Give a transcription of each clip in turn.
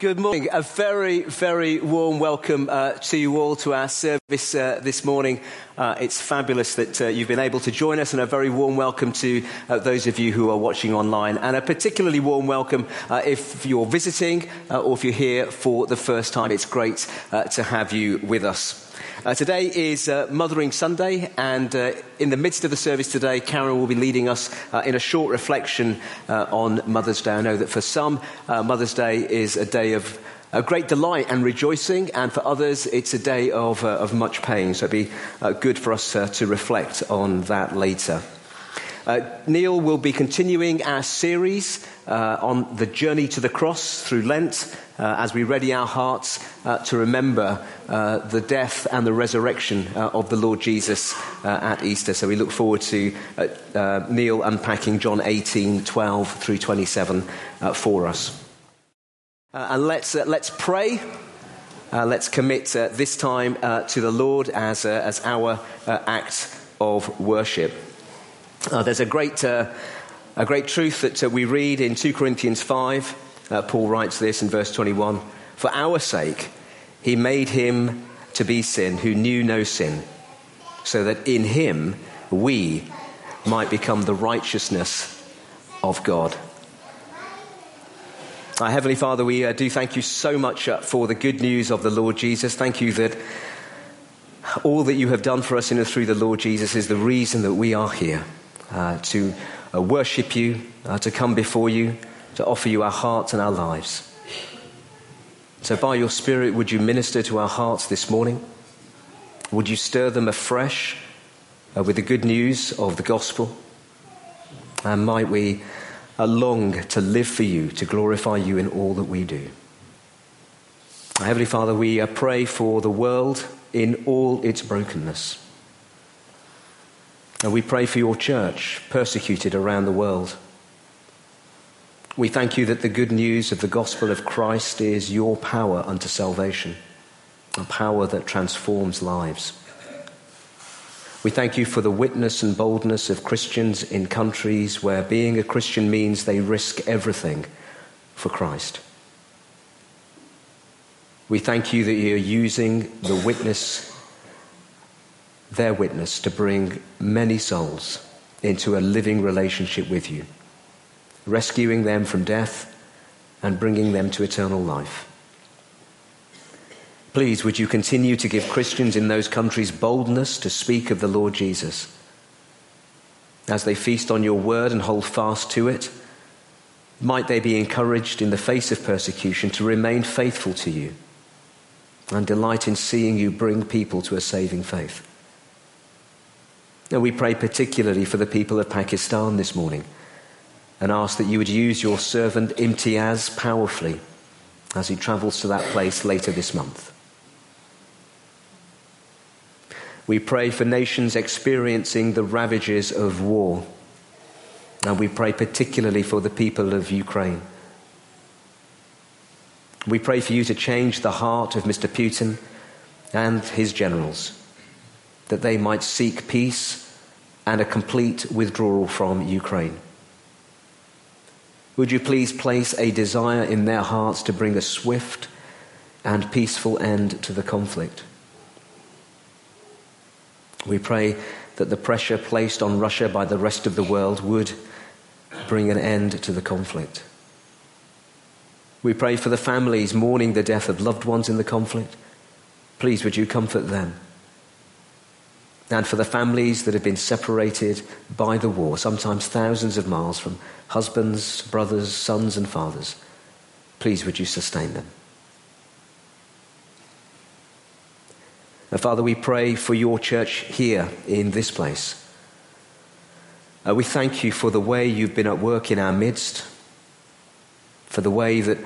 Good morning. A very, very warm welcome uh, to you all to our service uh, this morning. Uh, it's fabulous that uh, you've been able to join us, and a very warm welcome to uh, those of you who are watching online. And a particularly warm welcome uh, if you're visiting or if you're here for the first time. It's great to have you with us. Uh, today is uh, Mothering Sunday, and uh, in the midst of the service today, Karen will be leading us uh, in a short reflection uh, on Mother's Day. I know that for some, uh, Mother's Day is a day of a great delight and rejoicing, and for others, it's a day of, of much pain. So it'd be good for us to reflect on that later. Neil will be continuing our series uh, on the journey to the cross through Lent uh, as we ready our hearts uh, to remember uh, the death and the resurrection uh, of the Lord Jesus at Easter. So we look forward to Neil unpacking John 18 12 through 27 for us. and let's, let's pray. let's commit this time to the Lord as, as our act of worship. Uh, there's a great, uh, a great truth that uh, we read in 2 Corinthians 5. Uh, Paul writes this in verse 21 For our sake, he made him to be sin who knew no sin, so that in him we might become the righteousness of God. Our Heavenly Father, we uh, do thank you so much uh, for the good news of the Lord Jesus. Thank you that all that you have done for us in and through the Lord Jesus is the reason that we are here uh, to uh, worship you, uh, to come before you, to offer you our hearts and our lives. So, by your Spirit, would you minister to our hearts this morning? Would you stir them afresh uh, with the good news of the gospel? And might we uh, long to live for you, to glorify you in all that we do. Heavenly Father, we uh, pray for the world in all its brokenness. And we pray for your church, persecuted around the world. We thank you that the good news of the gospel of Christ is your power unto salvation, a power that transforms lives. We thank you for the witness and boldness of Christians in countries where being a Christian means they risk everything for Christ. We thank you that you're using the witness their witness to bring many souls into a living relationship with you, rescuing them from death and bringing them to eternal life. Please, would you continue to give Christians in those countries boldness to speak of the Lord Jesus? As they feast on your word and hold fast to it, might they be encouraged in the face of persecution to remain faithful to you and delight in seeing you bring people to a saving faith. We pray particularly for the people of Pakistan this morning and ask that you would use your servant Imtiaz powerfully as he travels to that place later this month. We pray for nations experiencing the ravages of war. And we pray particularly for the people of Ukraine. We pray for you to change the heart of Mr. Putin and his generals that they might seek peace and a complete withdrawal from Ukraine. Would you please place a desire in their hearts to bring a swift and peaceful end to the conflict? We pray that the pressure placed on Russia by the rest of the world would bring an end to the conflict. We pray for the families mourning the death of loved ones in the conflict. Please, would you comfort them? And for the families that have been separated by the war, sometimes thousands of miles from husbands, brothers, sons, and fathers. Please, would you sustain them? And Father, we pray for your church here in this place. Uh, we thank you for the way you've been at work in our midst, for the way that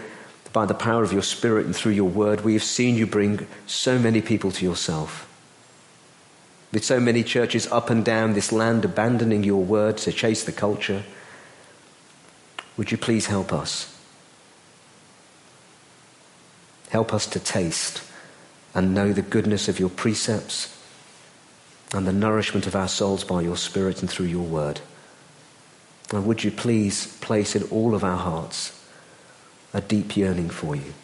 by the power of your Spirit and through your word, we have seen you bring so many people to yourself. With so many churches up and down this land abandoning your word to chase the culture, would you please help us? Help us to taste and know the goodness of your precepts and the nourishment of our souls by your Spirit and through your word. And would you please place in all of our hearts a deep yearning for you?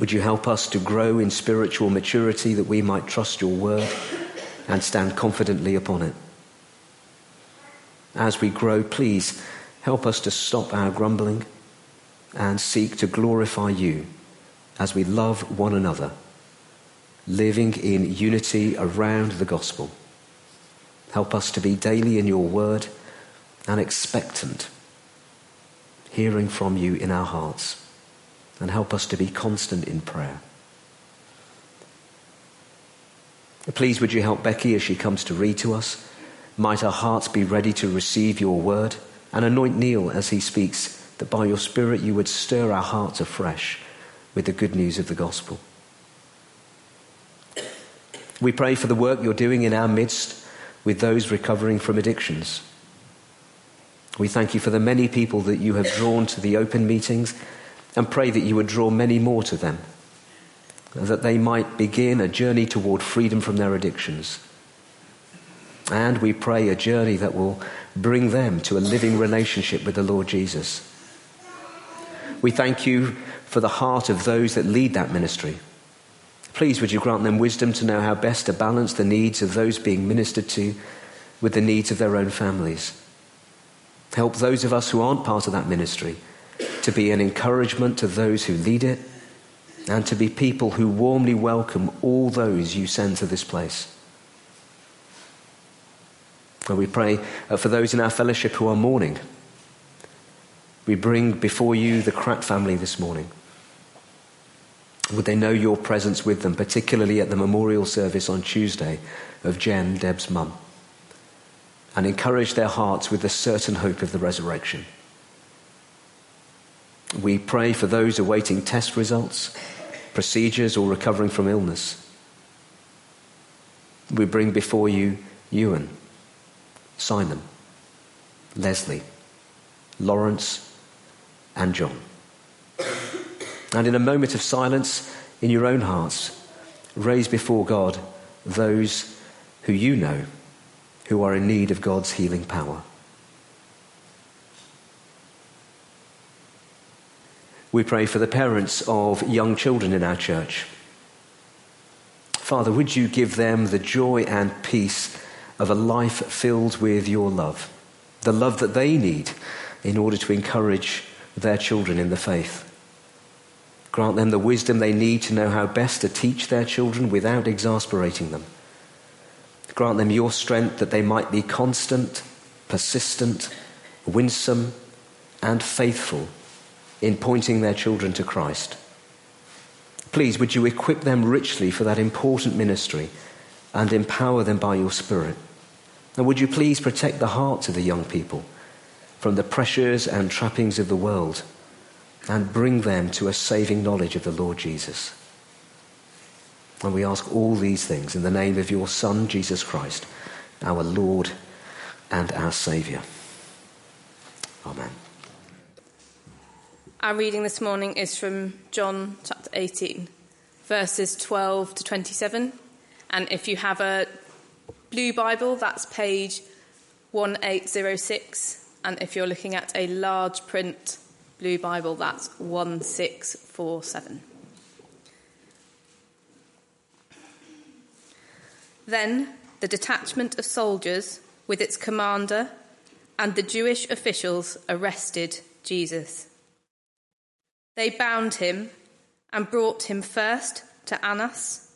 Would you help us to grow in spiritual maturity that we might trust your word and stand confidently upon it? As we grow, please help us to stop our grumbling and seek to glorify you as we love one another, living in unity around the gospel. Help us to be daily in your word and expectant, hearing from you in our hearts and help us to be constant in prayer. Please, would you help Becky as she comes to read to us? Might our hearts be ready to receive your word and anoint Neil as he speaks, that by your Spirit you would stir our hearts afresh with the good news of the gospel. We pray for the work you're doing in our midst with those recovering from addictions. We thank you for the many people that you have drawn to the open meetings and pray that you would draw many more to them, that they might begin a journey toward freedom from their addictions. And we pray a journey that will bring them to a living relationship with the Lord Jesus. We thank you for the heart of those that lead that ministry. Please, would you grant them wisdom to know how best to balance the needs of those being ministered to with the needs of their own families? Help those of us who aren't part of that ministry to be an encouragement to those who lead it, and to be people who warmly welcome all those you send to this place. And we pray uh, for those in our fellowship who are mourning. We bring before you the Kratt family this morning. Would they know your presence with them, particularly at the memorial service on Tuesday of Jen, Deb's mum, and encourage their hearts with the certain hope of the resurrection? We pray for those awaiting test results, procedures, or recovering from illness. We bring before you Ewan, Simon, Leslie, Lawrence, and John. And in a moment of silence in your own hearts, raise before God those who you know who are in need of God's healing power. We pray for the parents of young children in our church. Father, would you give them the joy and peace of a life filled with your love, the love that they need in order to encourage their children in the faith? Grant them the wisdom they need to know how best to teach their children without exasperating them. Grant them your strength that they might be constant, persistent, winsome, and faithful in pointing their children to Christ. Please, would you equip them richly for that important ministry and empower them by your Spirit? And would you please protect the hearts of the young people from the pressures and trappings of the world and bring them to a saving knowledge of the Lord Jesus? And we ask all these things in the name of your Son, Jesus Christ, our Lord and our Saviour. Amen. Our reading this morning is from John chapter 18, verses 12 to 27. And if you have a blue Bible, that's page 1806. And if you're looking at a large print blue Bible, that's 1647. Then the detachment of soldiers, with its commander and the Jewish officials, arrested Jesus. They bound him and brought him first to Annas,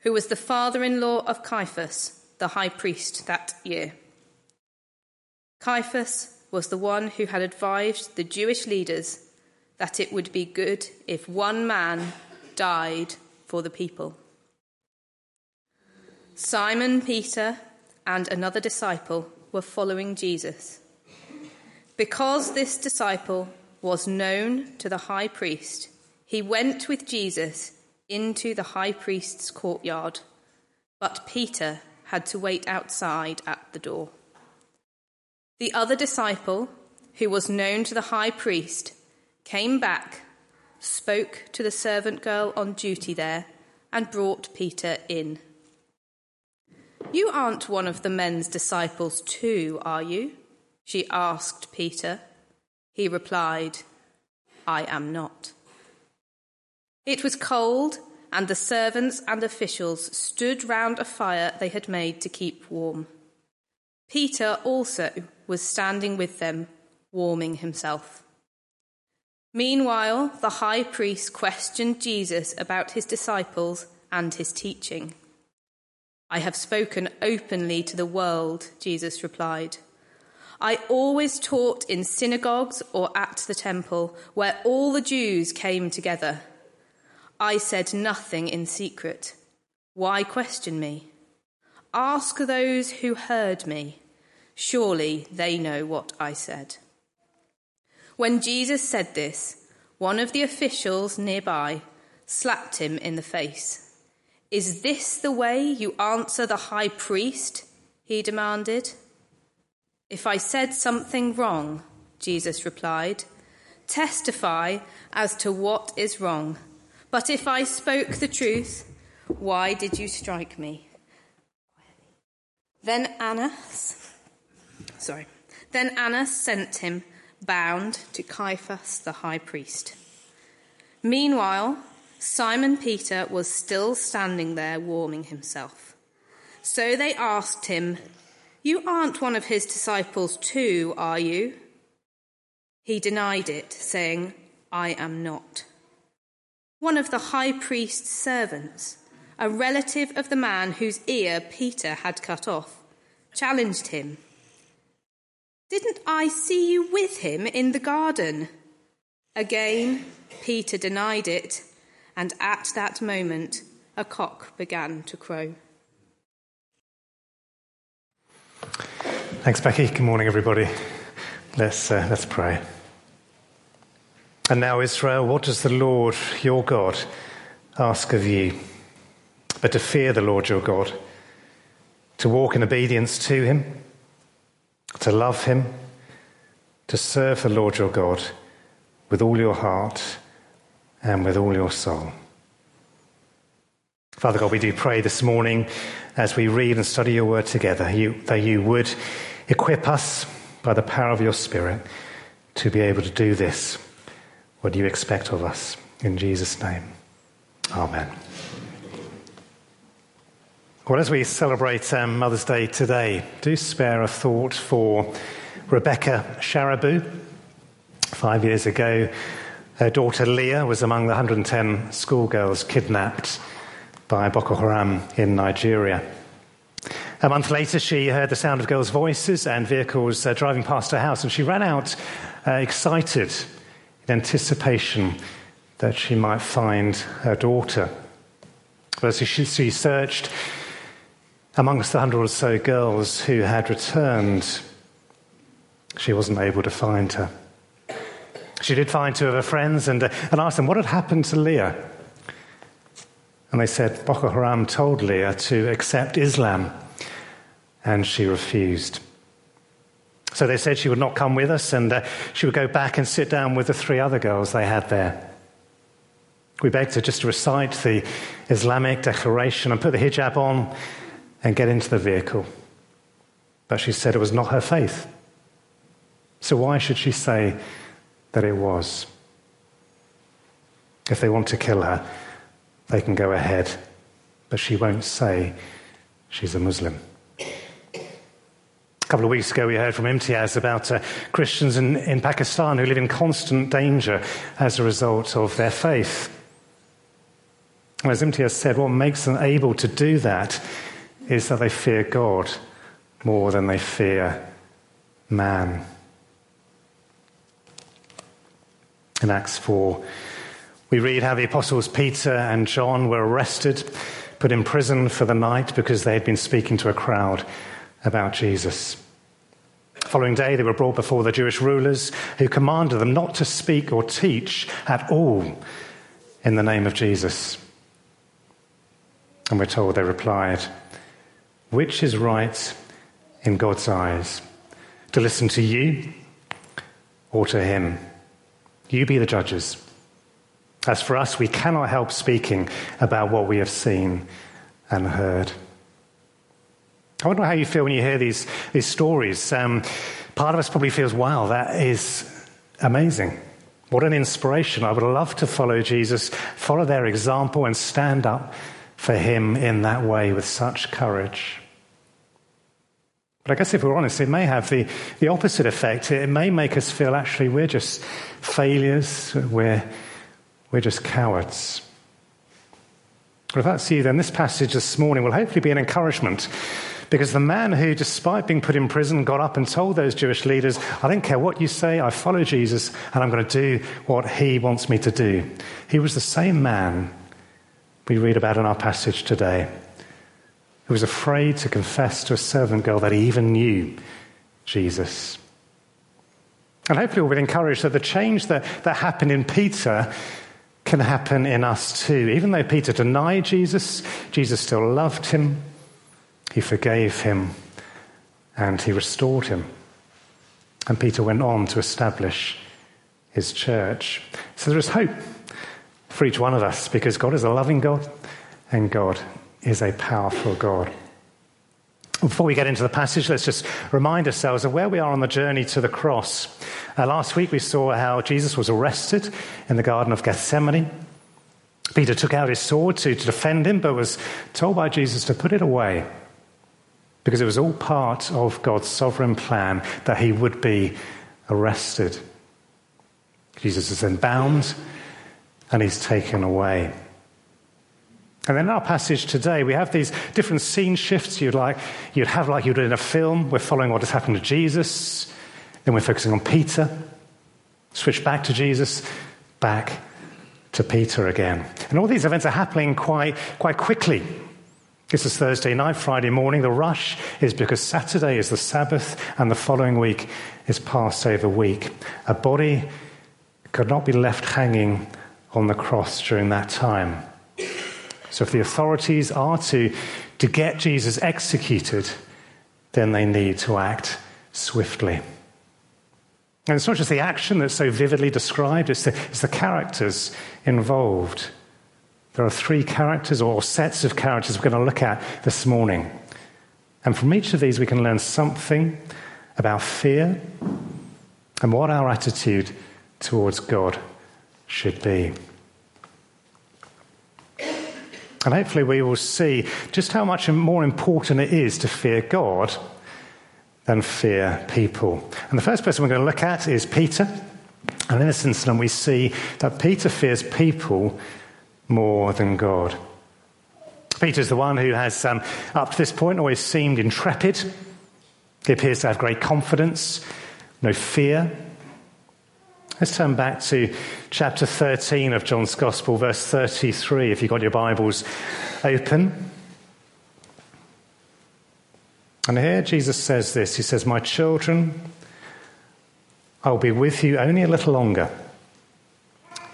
who was the father in law of Caiaphas, the high priest that year. Caiaphas was the one who had advised the Jewish leaders that it would be good if one man died for the people. Simon Peter and another disciple were following Jesus. Because this disciple was known to the high priest, he went with Jesus into the high priest's courtyard, but Peter had to wait outside at the door. The other disciple, who was known to the high priest, came back, spoke to the servant girl on duty there, and brought Peter in. You aren't one of the men's disciples, too, are you? She asked Peter. He replied, I am not. It was cold, and the servants and officials stood round a fire they had made to keep warm. Peter also was standing with them, warming himself. Meanwhile, the high priest questioned Jesus about his disciples and his teaching. I have spoken openly to the world, Jesus replied. I always taught in synagogues or at the temple, where all the Jews came together. I said nothing in secret. Why question me? Ask those who heard me. Surely they know what I said. When Jesus said this, one of the officials nearby slapped him in the face. Is this the way you answer the high priest? he demanded. If I said something wrong, Jesus replied, testify as to what is wrong. But if I spoke the truth, why did you strike me? Then Annas, sorry, then Annas sent him bound to Caiaphas the high priest. Meanwhile, Simon Peter was still standing there warming himself. So they asked him, You aren't one of his disciples too, are you? He denied it, saying, I am not. One of the high priest's servants, a relative of the man whose ear Peter had cut off, challenged him. Didn't I see you with him in the garden? Again, Peter denied it, and at that moment, a cock began to crow. Thanks, Becky. Good morning, everybody. Let's, uh, let's pray. And now, Israel, what does the Lord your God ask of you? But to fear the Lord your God, to walk in obedience to him to love Him, to serve the Lord your God with all your heart and with all your soul. Father God, we do pray this morning as we read and study your word together you, that you would equip us by the power of your Spirit to be able to do this, what do you expect of us. In Jesus' name, Amen. Well, as we celebrate um, Mother's Day today, do spare a thought for Rebecca Sharibu. Five years ago, her daughter Leah was among the 110 schoolgirls kidnapped by Boko Haram in Nigeria. A month later, she heard the sound of girls' voices and vehicles uh, driving past her house, and she ran out uh, excited in anticipation that she might find her daughter. But as she, she searched, amongst the hundred or so girls who had returned, she wasn't able to find her. She did find two of her friends and, uh, and asked them what had happened to Leah. And they said Boko Haram told Leah to accept Islam, and she refused. So they said she would not come with us and uh, she would go back and sit down with the three other girls they had there. We begged her just to recite the Islamic declaration and put the hijab on and get into the vehicle. But she said it was not her faith. So why should she say that it was? If they want to kill her, they can go ahead. But she won't say she's a Muslim. A couple of weeks ago, we heard from Imtiaz about uh, Christians in, in Pakistan who live in constant danger as a result of their faith. As Imtiaz said, what makes them able to do that is that they fear God more than they fear man. In Acts 4, we read how the apostles Peter and John were arrested, put in prison for the night because they had been speaking to a crowd about Jesus. The following day, they were brought before the Jewish rulers who commanded them not to speak or teach at all in the name of Jesus. And we're told they replied, which is right in God's eyes? To listen to you or to Him? You be the judges. As for us, we cannot help speaking about what we have seen and heard. I wonder how you feel when you hear these, these stories. Um, part of us probably feels, wow, that is amazing. What an inspiration. I would love to follow Jesus, follow their example, and stand up for him in that way with such courage. But I guess if we're honest, it may have the, the opposite effect. It may make us feel actually we're just failures, we're, we're just cowards. But if that's you, then this passage this morning will hopefully be an encouragement. Because the man who, despite being put in prison, got up and told those Jewish leaders, I don't care what you say, I follow Jesus and I'm going to do what he wants me to do. He was the same man we read about in our passage today who was afraid to confess to a servant girl that he even knew Jesus. And hopefully, we'll be encouraged that the change that, that happened in Peter can happen in us too. Even though Peter denied Jesus, Jesus still loved him, he forgave him, and he restored him. And Peter went on to establish his church. So there is hope for each one of us because God is a loving God and God is a powerful God. Before we get into the passage, let's just remind ourselves of where we are on the journey to the cross. Uh, last week we saw how Jesus was arrested in the Garden of Gethsemane. Peter took out his sword to, to defend him, but was told by Jesus to put it away because it was all part of God's sovereign plan that he would be arrested. Jesus is then bound and he's taken away. And then in our passage today, we have these different scene shifts you'd, like, you'd have like you'd in a film. We're following what has happened to Jesus. Then we're focusing on Peter. Switch back to Jesus, back to Peter again. And all these events are happening quite, quite quickly. This is Thursday night, Friday morning. The rush is because Saturday is the Sabbath and the following week is Passover week. A body could not be left hanging on the cross during that time. So if the authorities are to, to get Jesus executed, then they need to act swiftly. And it's not just the action that's so vividly described, it's the, it's the characters involved. There are three characters or sets of characters we're going to look at this morning. And from each of these, we can learn something about fear and what our attitude towards God should be. And hopefully, we will see just how much more important it is to fear God than fear people. And the first person we're going to look at is Peter. And in this incident, we see that Peter fears people more than God. Peter's the one who has, um, up to this point, always seemed intrepid. He appears to have great confidence, no fear. Let's turn back to chapter 13 of John's Gospel, verse 33, if you've got your Bibles open. And here Jesus says this He says, My children, I will be with you only a little longer.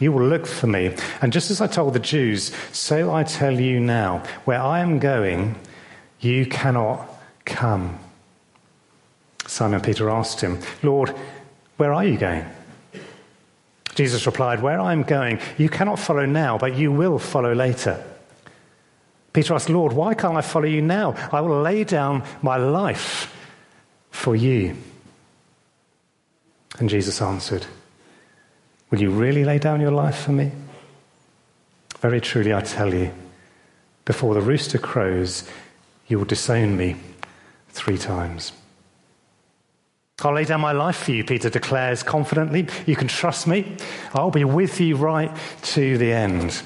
You will look for me. And just as I told the Jews, so I tell you now, where I am going, you cannot come. Simon Peter asked him, Lord, where are you going? Jesus replied, Where I am going, you cannot follow now, but you will follow later. Peter asked, Lord, why can't I follow you now? I will lay down my life for you. And Jesus answered, Will you really lay down your life for me? Very truly, I tell you, before the rooster crows, you will disown me three times. I'll lay down my life for you, Peter declares confidently. You can trust me. I'll be with you right to the end.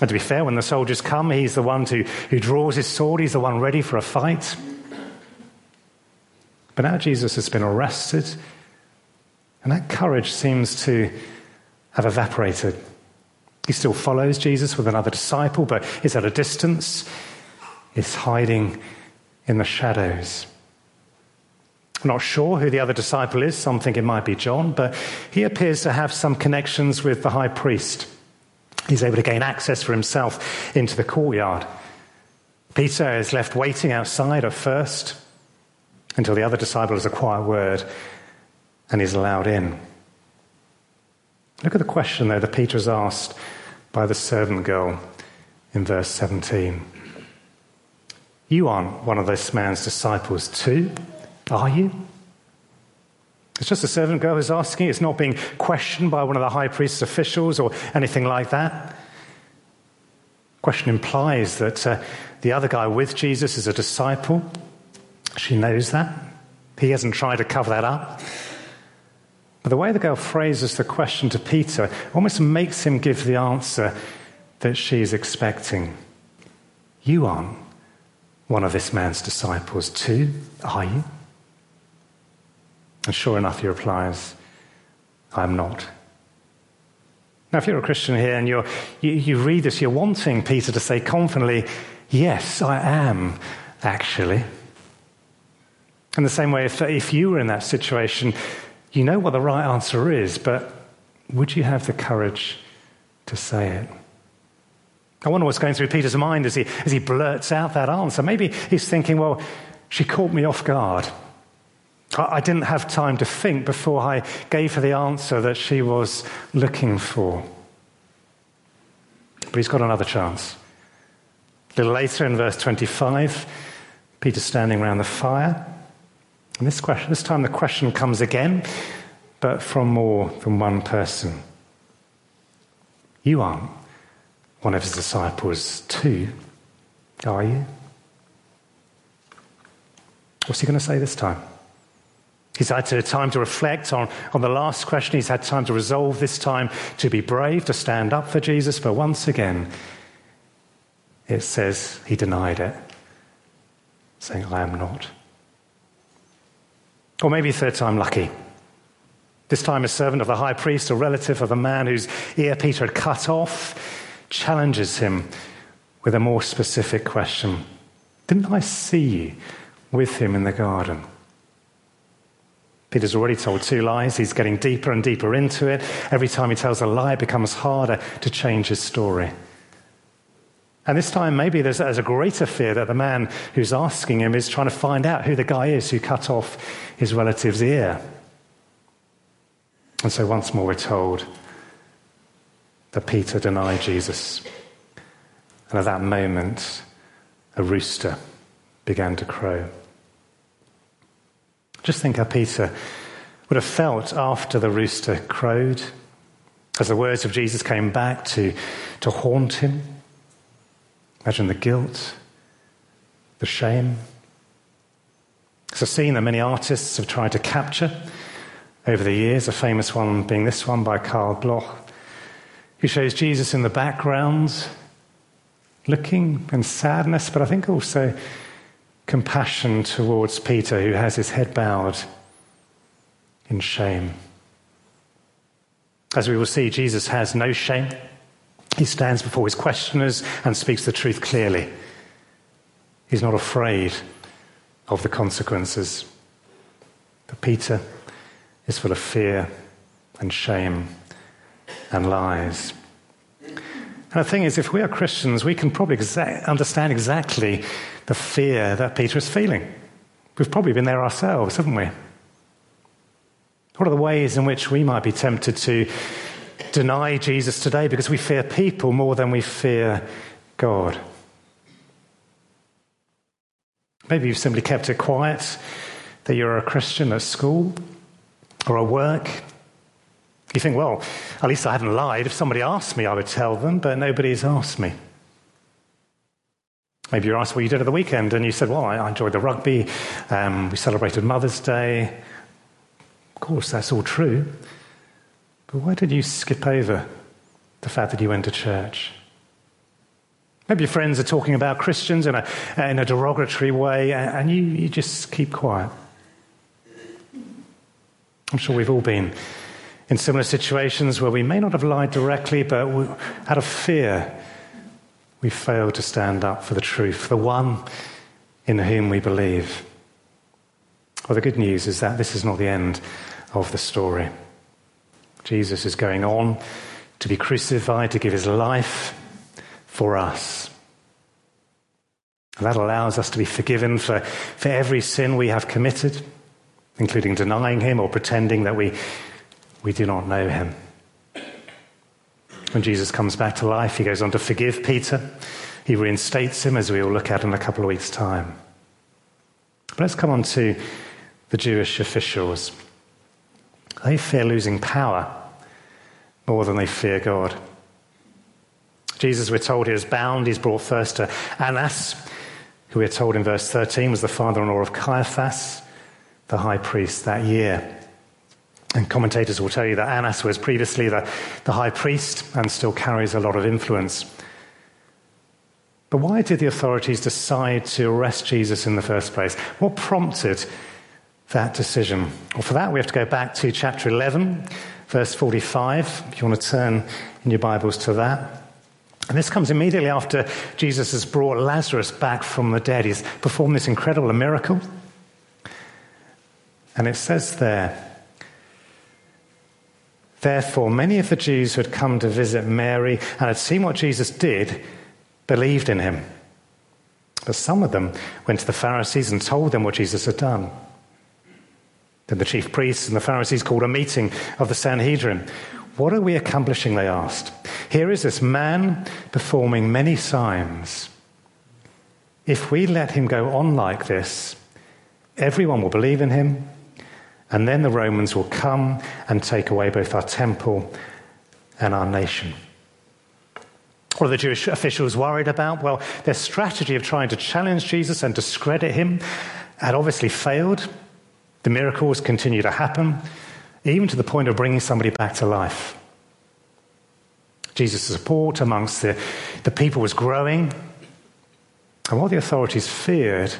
And to be fair, when the soldiers come, he's the one to, who draws his sword, he's the one ready for a fight. But now Jesus has been arrested, and that courage seems to have evaporated. He still follows Jesus with another disciple, but is at a distance, is hiding in the shadows. I'm not sure who the other disciple is. Some think it might be John, but he appears to have some connections with the high priest. He's able to gain access for himself into the courtyard. Peter is left waiting outside at first until the other disciple has a quiet word and is allowed in. Look at the question, though, that Peter is asked by the servant girl in verse 17. You aren't one of this man's disciples, too? Are you? It's just a servant girl who's asking. It's not being questioned by one of the high priest's officials or anything like that. Question implies that uh, the other guy with Jesus is a disciple. She knows that. He hasn't tried to cover that up. But the way the girl phrases the question to Peter almost makes him give the answer that she's expecting. You aren't one of this man's disciples, too, are you? And sure enough, he replies, I'm not. Now, if you're a Christian here and you, you read this, you're wanting Peter to say confidently, Yes, I am, actually. In the same way, if, if you were in that situation, you know what the right answer is, but would you have the courage to say it? I wonder what's going through Peter's mind as he, as he blurts out that answer. Maybe he's thinking, well, she caught me off guard. I, I didn't have time to think before I gave her the answer that she was looking for. But he's got another chance. A little later in verse 25, Peter's standing around the fire. And this, question, this time the question comes again, but from more than one person. You aren't one of his disciples, too, are you? What's he going to say this time? He's had time to reflect on, on the last question. He's had time to resolve this time to be brave, to stand up for Jesus. But once again, it says he denied it, saying, I am not. Or maybe third time lucky. This time, a servant of the high priest, a relative of the man whose ear Peter had cut off, challenges him with a more specific question Didn't I see you with him in the garden? Peter's already told two lies. He's getting deeper and deeper into it. Every time he tells a lie, it becomes harder to change his story. And this time, maybe there's, there's, a greater fear that the man who's asking him is trying to find out who the guy is who cut off his relative's ear. And so, once more, we're told that Peter denied Jesus. And at that moment, a rooster began to crow. Just think how Peter would have felt after the rooster crowed, as the words of Jesus came back to, to haunt him. Imagine the guilt, the shame. It's a scene that many artists have tried to capture over the years, a famous one being this one by Carl Bloch, who shows Jesus in the background, looking in sadness, but I think also compassion towards Peter, who has his head bowed in shame. As we will see, Jesus has no shame. He stands before his questioners and speaks the truth clearly. He's not afraid of the consequences. But Peter is full of fear and shame and lies. And the thing is, if we are Christians, we can probably exa- understand exactly the fear that Peter is feeling. We've probably been there ourselves, haven't we? What are the ways in which we might be tempted to deny Jesus today because we fear people more than we fear God. Maybe you've simply kept it quiet that you're a Christian at school or at work. You think, well, at least I haven't lied. If somebody asked me, I would tell them, but nobody's asked me. Maybe you're asked what you did at the weekend, and you said, well, I enjoyed the rugby. Um, we celebrated Mother's Day. Of course, that's all true. But why did you skip over the fact that you went to church? Maybe your friends are talking about Christians in a, in a derogatory way, and you, you just keep quiet. I'm sure we've all been in similar situations where we may not have lied directly, but we, out of fear, we failed to stand up for the truth, the one in whom we believe. Well, the good news is that this is not the end of the story. Jesus is going on to be crucified, to give his life for us. And that allows us to be forgiven for, for every sin we have committed, including denying him or pretending that we, we do not know him. When Jesus comes back to life, he goes on to forgive Peter. He reinstates him, as we will look at in a couple of weeks' time. But let's come on to the Jewish officials. They fear losing power more than they fear God. Jesus, we're told, he is bound. He's brought first to Annas, who we're told in verse 13 was the father in law of Caiaphas, the high priest that year. And commentators will tell you that Annas was previously the, the high priest and still carries a lot of influence. But why did the authorities decide to arrest Jesus in the first place? What prompted that decision? Well, for that, we have to go back to chapter 11, verse 45, if you want to turn in your Bibles to that. And this comes immediately after Jesus has brought Lazarus back from the dead. He's performed this incredible miracle. And it says there, Therefore, many of the Jews who had come to visit Mary and had seen what Jesus did believed in him. But some of them went to the Pharisees and told them what Jesus had done. Then the chief priests and the Pharisees called a meeting of the Sanhedrin. What are we accomplishing? They asked. Here is this man performing many signs. If we let him go on like this, everyone will believe in him and then the Romans will come and take away both our temple and our nation. What are the Jewish officials worried about? Well, their strategy of trying to challenge Jesus and discredit him had obviously failed. The miracles continue to happen, even to the point of bringing somebody back to life. Jesus' support amongst the, the people was growing. And what the authorities feared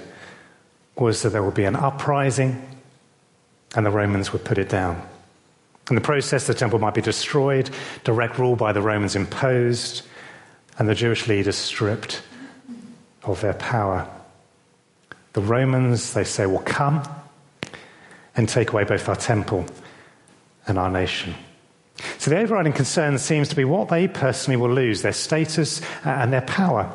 was that there would be an uprising and the Romans would put it down. In the process, the temple might be destroyed, direct rule by the Romans imposed, and the Jewish leaders stripped of their power. The Romans, they say, will come and take away both our temple and our nation. So the overriding concern seems to be what they personally will lose their status uh, and their power.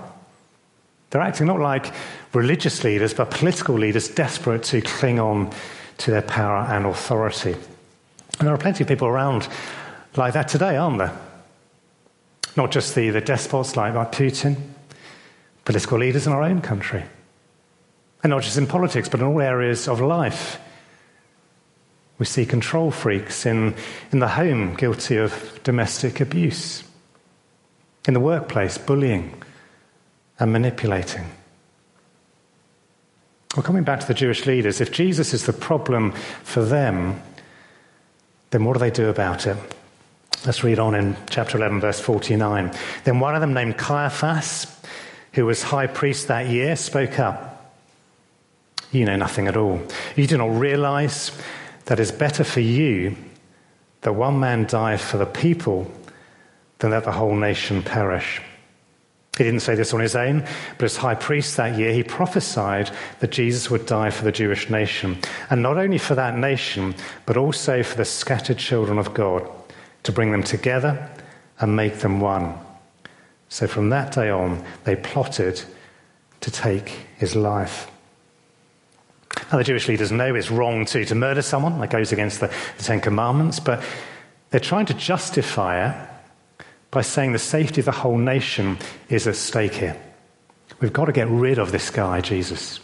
They're acting not like religious leaders, but political leaders desperate to cling on to their power and authority. And there are plenty of people around like that today, aren't there? Not just the, the despots like, like Putin, political leaders in our own country. And not just in politics, but in all areas of life. We see control freaks in, in the home guilty of domestic abuse, in the workplace, bullying and manipulating. Well, coming back to the Jewish leaders, if Jesus is the problem for them, then what do they do about it? Let's read on in chapter 11, verse 49. Then one of them, named Caiaphas, who was high priest that year, spoke up. You know nothing at all. You do not realize that it's better for you that one man die for the people than that the whole nation perish. He didn't say this on his own, but as high priest that year, he prophesied that Jesus would die for the Jewish nation. And not only for that nation, but also for the scattered children of God, to bring them together and make them one. So from that day on, they plotted to take his life. Now, the Jewish leaders know it's wrong to, to murder someone, that goes against the, the Ten Commandments, but they're trying to justify it by saying the safety of the whole nation is at stake here. We've got to get rid of this guy, Jesus.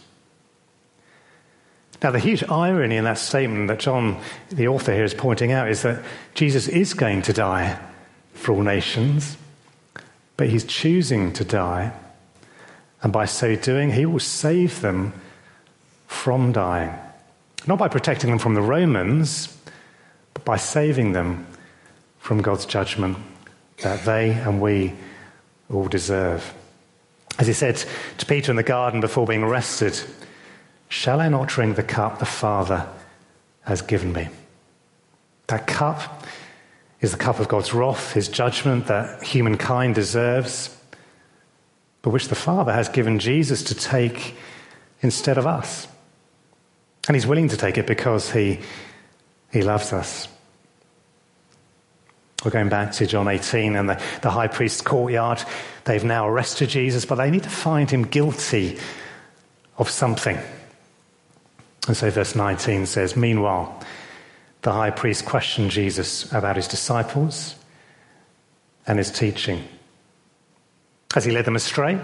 Now, the huge irony in that statement that John, the author here, is pointing out is that Jesus is going to die for all nations, but he's choosing to die. And by so doing, he will save them from dying. Not by protecting them from the Romans, but by saving them from God's judgment that they and we all deserve. As he said to Peter in the garden before being arrested, Shall I not drink the cup the Father has given me? That cup is the cup of God's wrath, his judgment that humankind deserves, but which the Father has given Jesus to take instead of us. And he's willing to take it because he, he loves us. We're going back to John 18 and the, the high priest's courtyard. They've now arrested Jesus, but they need to find him guilty of something. And so verse 19 says, Meanwhile, the high priest questioned Jesus about his disciples and his teaching. Has he led them astray?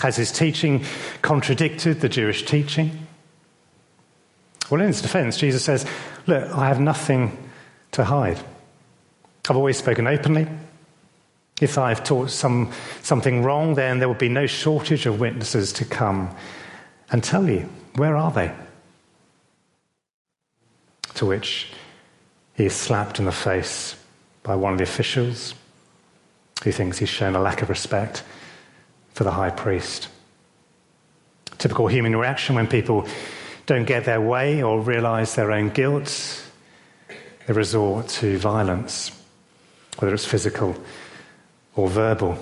Has his teaching contradicted the Jewish teaching? Well, in his defense, Jesus says, Look, I have nothing to hide. I've always spoken openly. If I've taught some, something wrong, then there will be no shortage of witnesses to come and tell you, where are they? To which he is slapped in the face by one of the officials who thinks he's shown a lack of respect for the high priest. Typical human reaction when people don't get their way or realize their own guilt, they resort to violence, whether it's physical or verbal.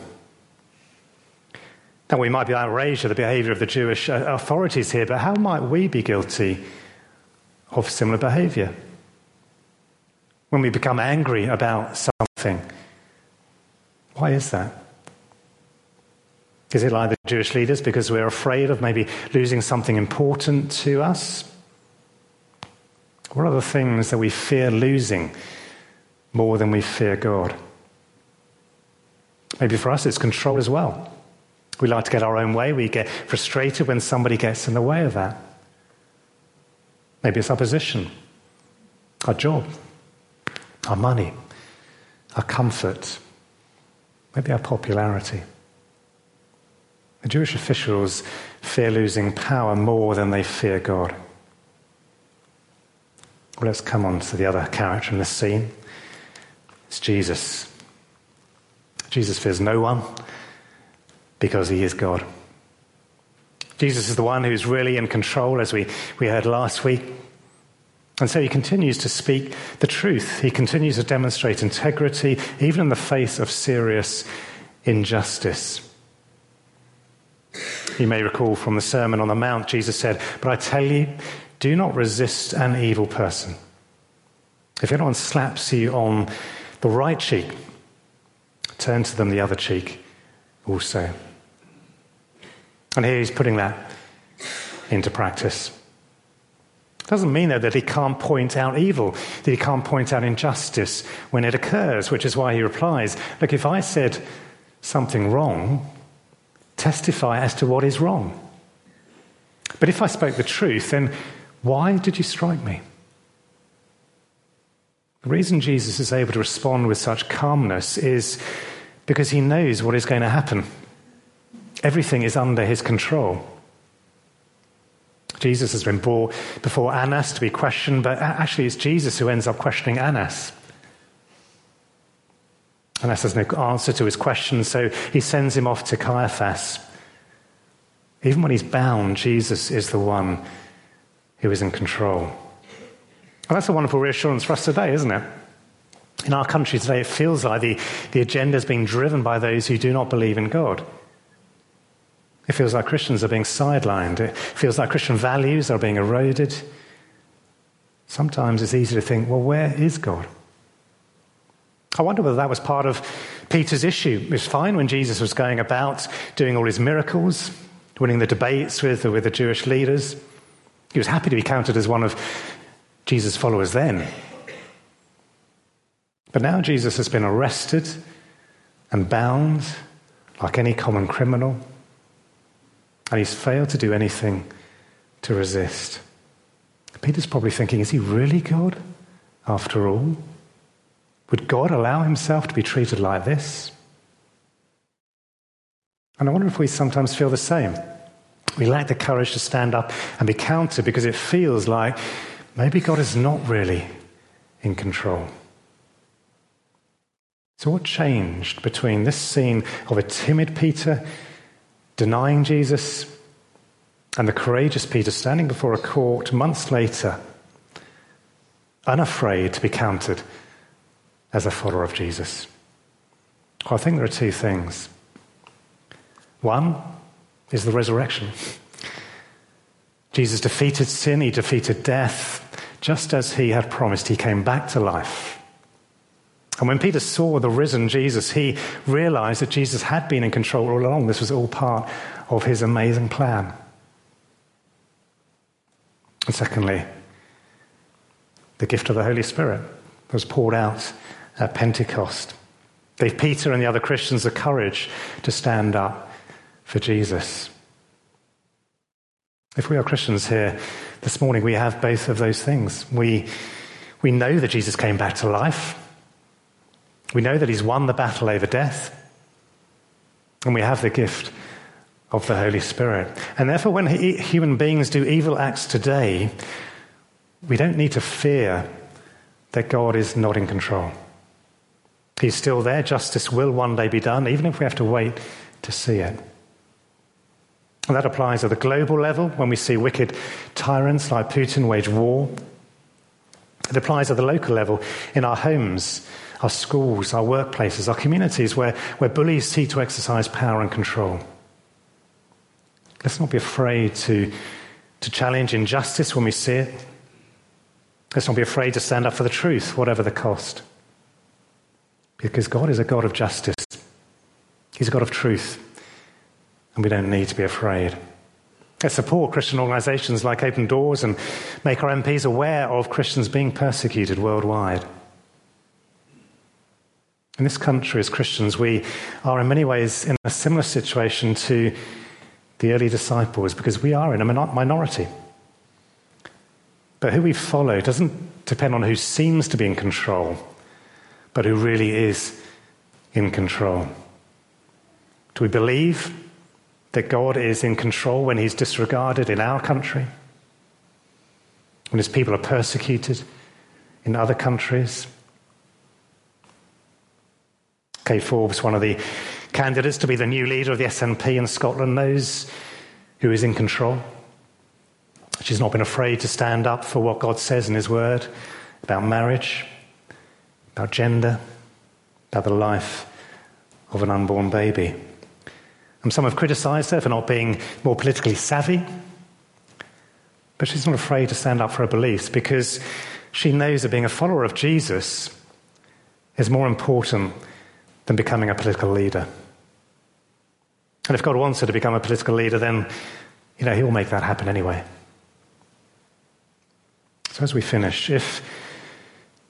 Now, we might be outraged at the behavior of the Jewish uh, authorities here, but how might we be guilty of similar behavior? When we become angry about something, why is that? Is it like the Jewish leaders because we're afraid of maybe losing something important to us? What are the things that we fear losing more than we fear God? Maybe for us it's control as well. We like to get our own way. We get frustrated when somebody gets in the way of that. Maybe it's our position, our job, our money, our comfort, maybe our popularity. The Jewish officials fear losing power more than they fear God. Well, let's come on to the other character in this scene. It's Jesus. Jesus fears no one because he is God. Jesus is the one who's really in control, as we, we heard last week. And so he continues to speak the truth. He continues to demonstrate integrity, even in the face of serious injustice. You may recall from the Sermon on the Mount, Jesus said, But I tell you, do not resist an evil person. If anyone slaps you on the right cheek, turn to them the other cheek also. And here he's putting that into practice. It Doesn't mean though that he can't point out evil, that he can't point out injustice when it occurs, which is why he replies, Look, if I said something wrong, testify as to what is wrong. But if I spoke the truth, then why did you strike me? The reason Jesus is able to respond with such calmness is because he knows what is going to happen. Everything is under his control. Jesus has been brought before Annas to be questioned, but actually it's Jesus who ends up questioning Annas. Annas has no answer to his question, so he sends him off to Caiaphas. Even when he's bound, Jesus is the one who is in control. And that's a wonderful reassurance for us today, isn't it? In our country today, it feels like the, the agenda is being driven by those who do not believe in God. It feels like Christians are being sidelined. It feels like Christian values are being eroded. Sometimes it's easy to think, well, where is God? I wonder whether that was part of Peter's issue. It was fine when Jesus was going about doing all his miracles, winning the debates with, with the Jewish leaders. He was happy to be counted as one of Jesus' followers then. But now Jesus has been arrested and bound like any common criminal, and he's failed to do anything to resist. Peter's probably thinking, is he really God after all? Would God allow himself to be treated like this? And I wonder if we sometimes feel the same. We lack the courage to stand up and be counted because it feels like maybe God is not really in control. So, what changed between this scene of a timid Peter denying Jesus and the courageous Peter standing before a court months later, unafraid to be counted as a follower of Jesus? Well, I think there are two things. One is the resurrection. Jesus defeated sin, he defeated death, just as he had promised. He came back to life. And when Peter saw the risen Jesus, he realized that Jesus had been in control all along. This was all part of his amazing plan. And secondly, the gift of the Holy Spirit was poured out at Pentecost. Gave Peter and the other Christians the courage to stand up for Jesus. If we are Christians here this morning, we have both of those things. We, We know that Jesus came back to life. We know that he's won the battle over death. And we have the gift of the Holy Spirit. And therefore, when he, human beings do evil acts today, we don't need to fear that God is not in control. He's still there. Justice will one day be done, even if we have to wait to see it. And that applies at the global level when we see wicked tyrants like Putin wage war. It applies at the local level in our homes, our schools, our workplaces, our communities where, where bullies seek to exercise power and control. Let's not be afraid to, to challenge injustice when we see it. Let's not be afraid to stand up for the truth, whatever the cost. Because God is a God of justice, He's a God of truth, and we don't need to be afraid. Let's support Christian organizations like Open Doors and make our MPs aware of Christians being persecuted worldwide. In this country, as Christians, we are in many ways in a similar situation to the early disciples because we are in a minority. But who we follow doesn't depend on who seems to be in control, but who really is in control. Do we believe that God is in control when he's disregarded in our country? When his people are persecuted in other countries? Kate Forbes, one of the candidates to be the new leader of the SNP in Scotland, knows who is in control. She's not been afraid to stand up for what God says in His Word about marriage, about gender, about the life of an unborn baby. And some have criticized her for not being more politically savvy. But she's not afraid to stand up for her beliefs because she knows that being a follower of Jesus is more important than becoming a political leader. And if God wants her to become a political leader, then, you know, He will make that happen anyway. So as we finish, if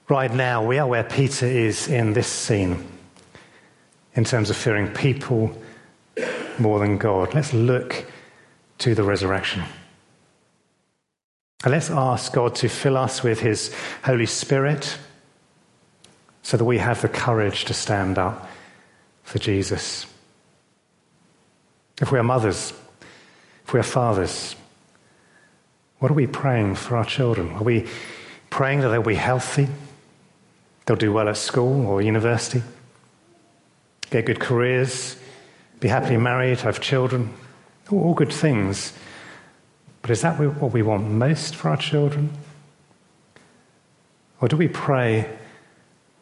right now we are where Peter is in this scene, in terms of fearing people more than God, let's look to the resurrection. And let's ask God to fill us with His Holy Spirit so that we have the courage to stand up for Jesus. If we are mothers, if we are fathers, what are we praying for our children? Are we praying that they'll be healthy, they'll do well at school or university, get good careers, be happily married, have children? All good things. But is that what we want most for our children? Or do we pray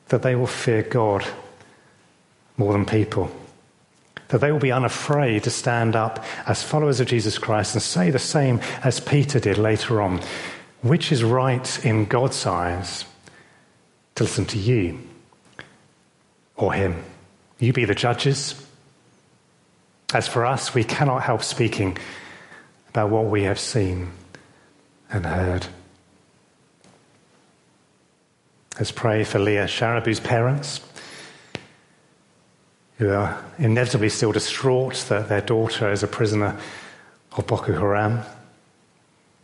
that they will fear God more than people? that they will be unafraid to stand up as followers of Jesus Christ and say the same as Peter did later on. Which is right in God's eyes to listen to you or him? You be the judges. As for us, we cannot help speaking about what we have seen and heard. Let's pray for Leah Sharibu's parents who are inevitably still distraught that their daughter is a prisoner of Boko Haram.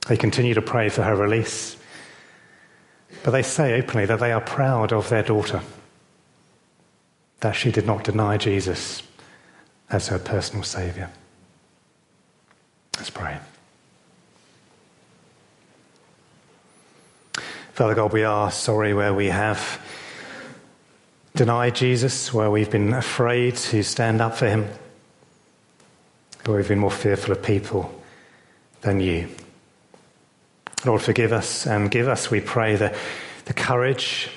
They continue to pray for her release. But they say openly that they are proud of their daughter, that she did not deny Jesus as her personal Saviour. Let's pray. Father God, we are sorry where we have denied Jesus, where we've been afraid to stand up for him, where we've been more fearful of people than you. Lord, forgive us and give us, we pray, the, the courage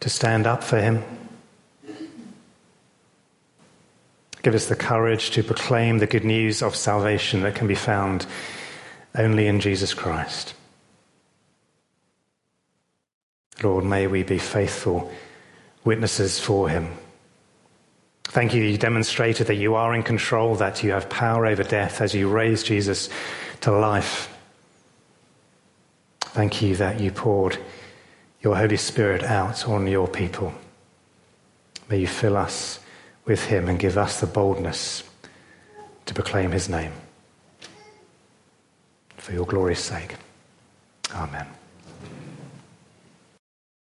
to stand up for him. Give us the courage to proclaim the good news of salvation that can be found only in Jesus Christ. Lord, may we be faithful witnesses for him. Thank you, you demonstrated that you are in control, that you have power over death as you raised Jesus to life. Thank you that you poured your Holy Spirit out on your people. May you fill us with him and give us the boldness to proclaim his name. For your glory's sake. Amen.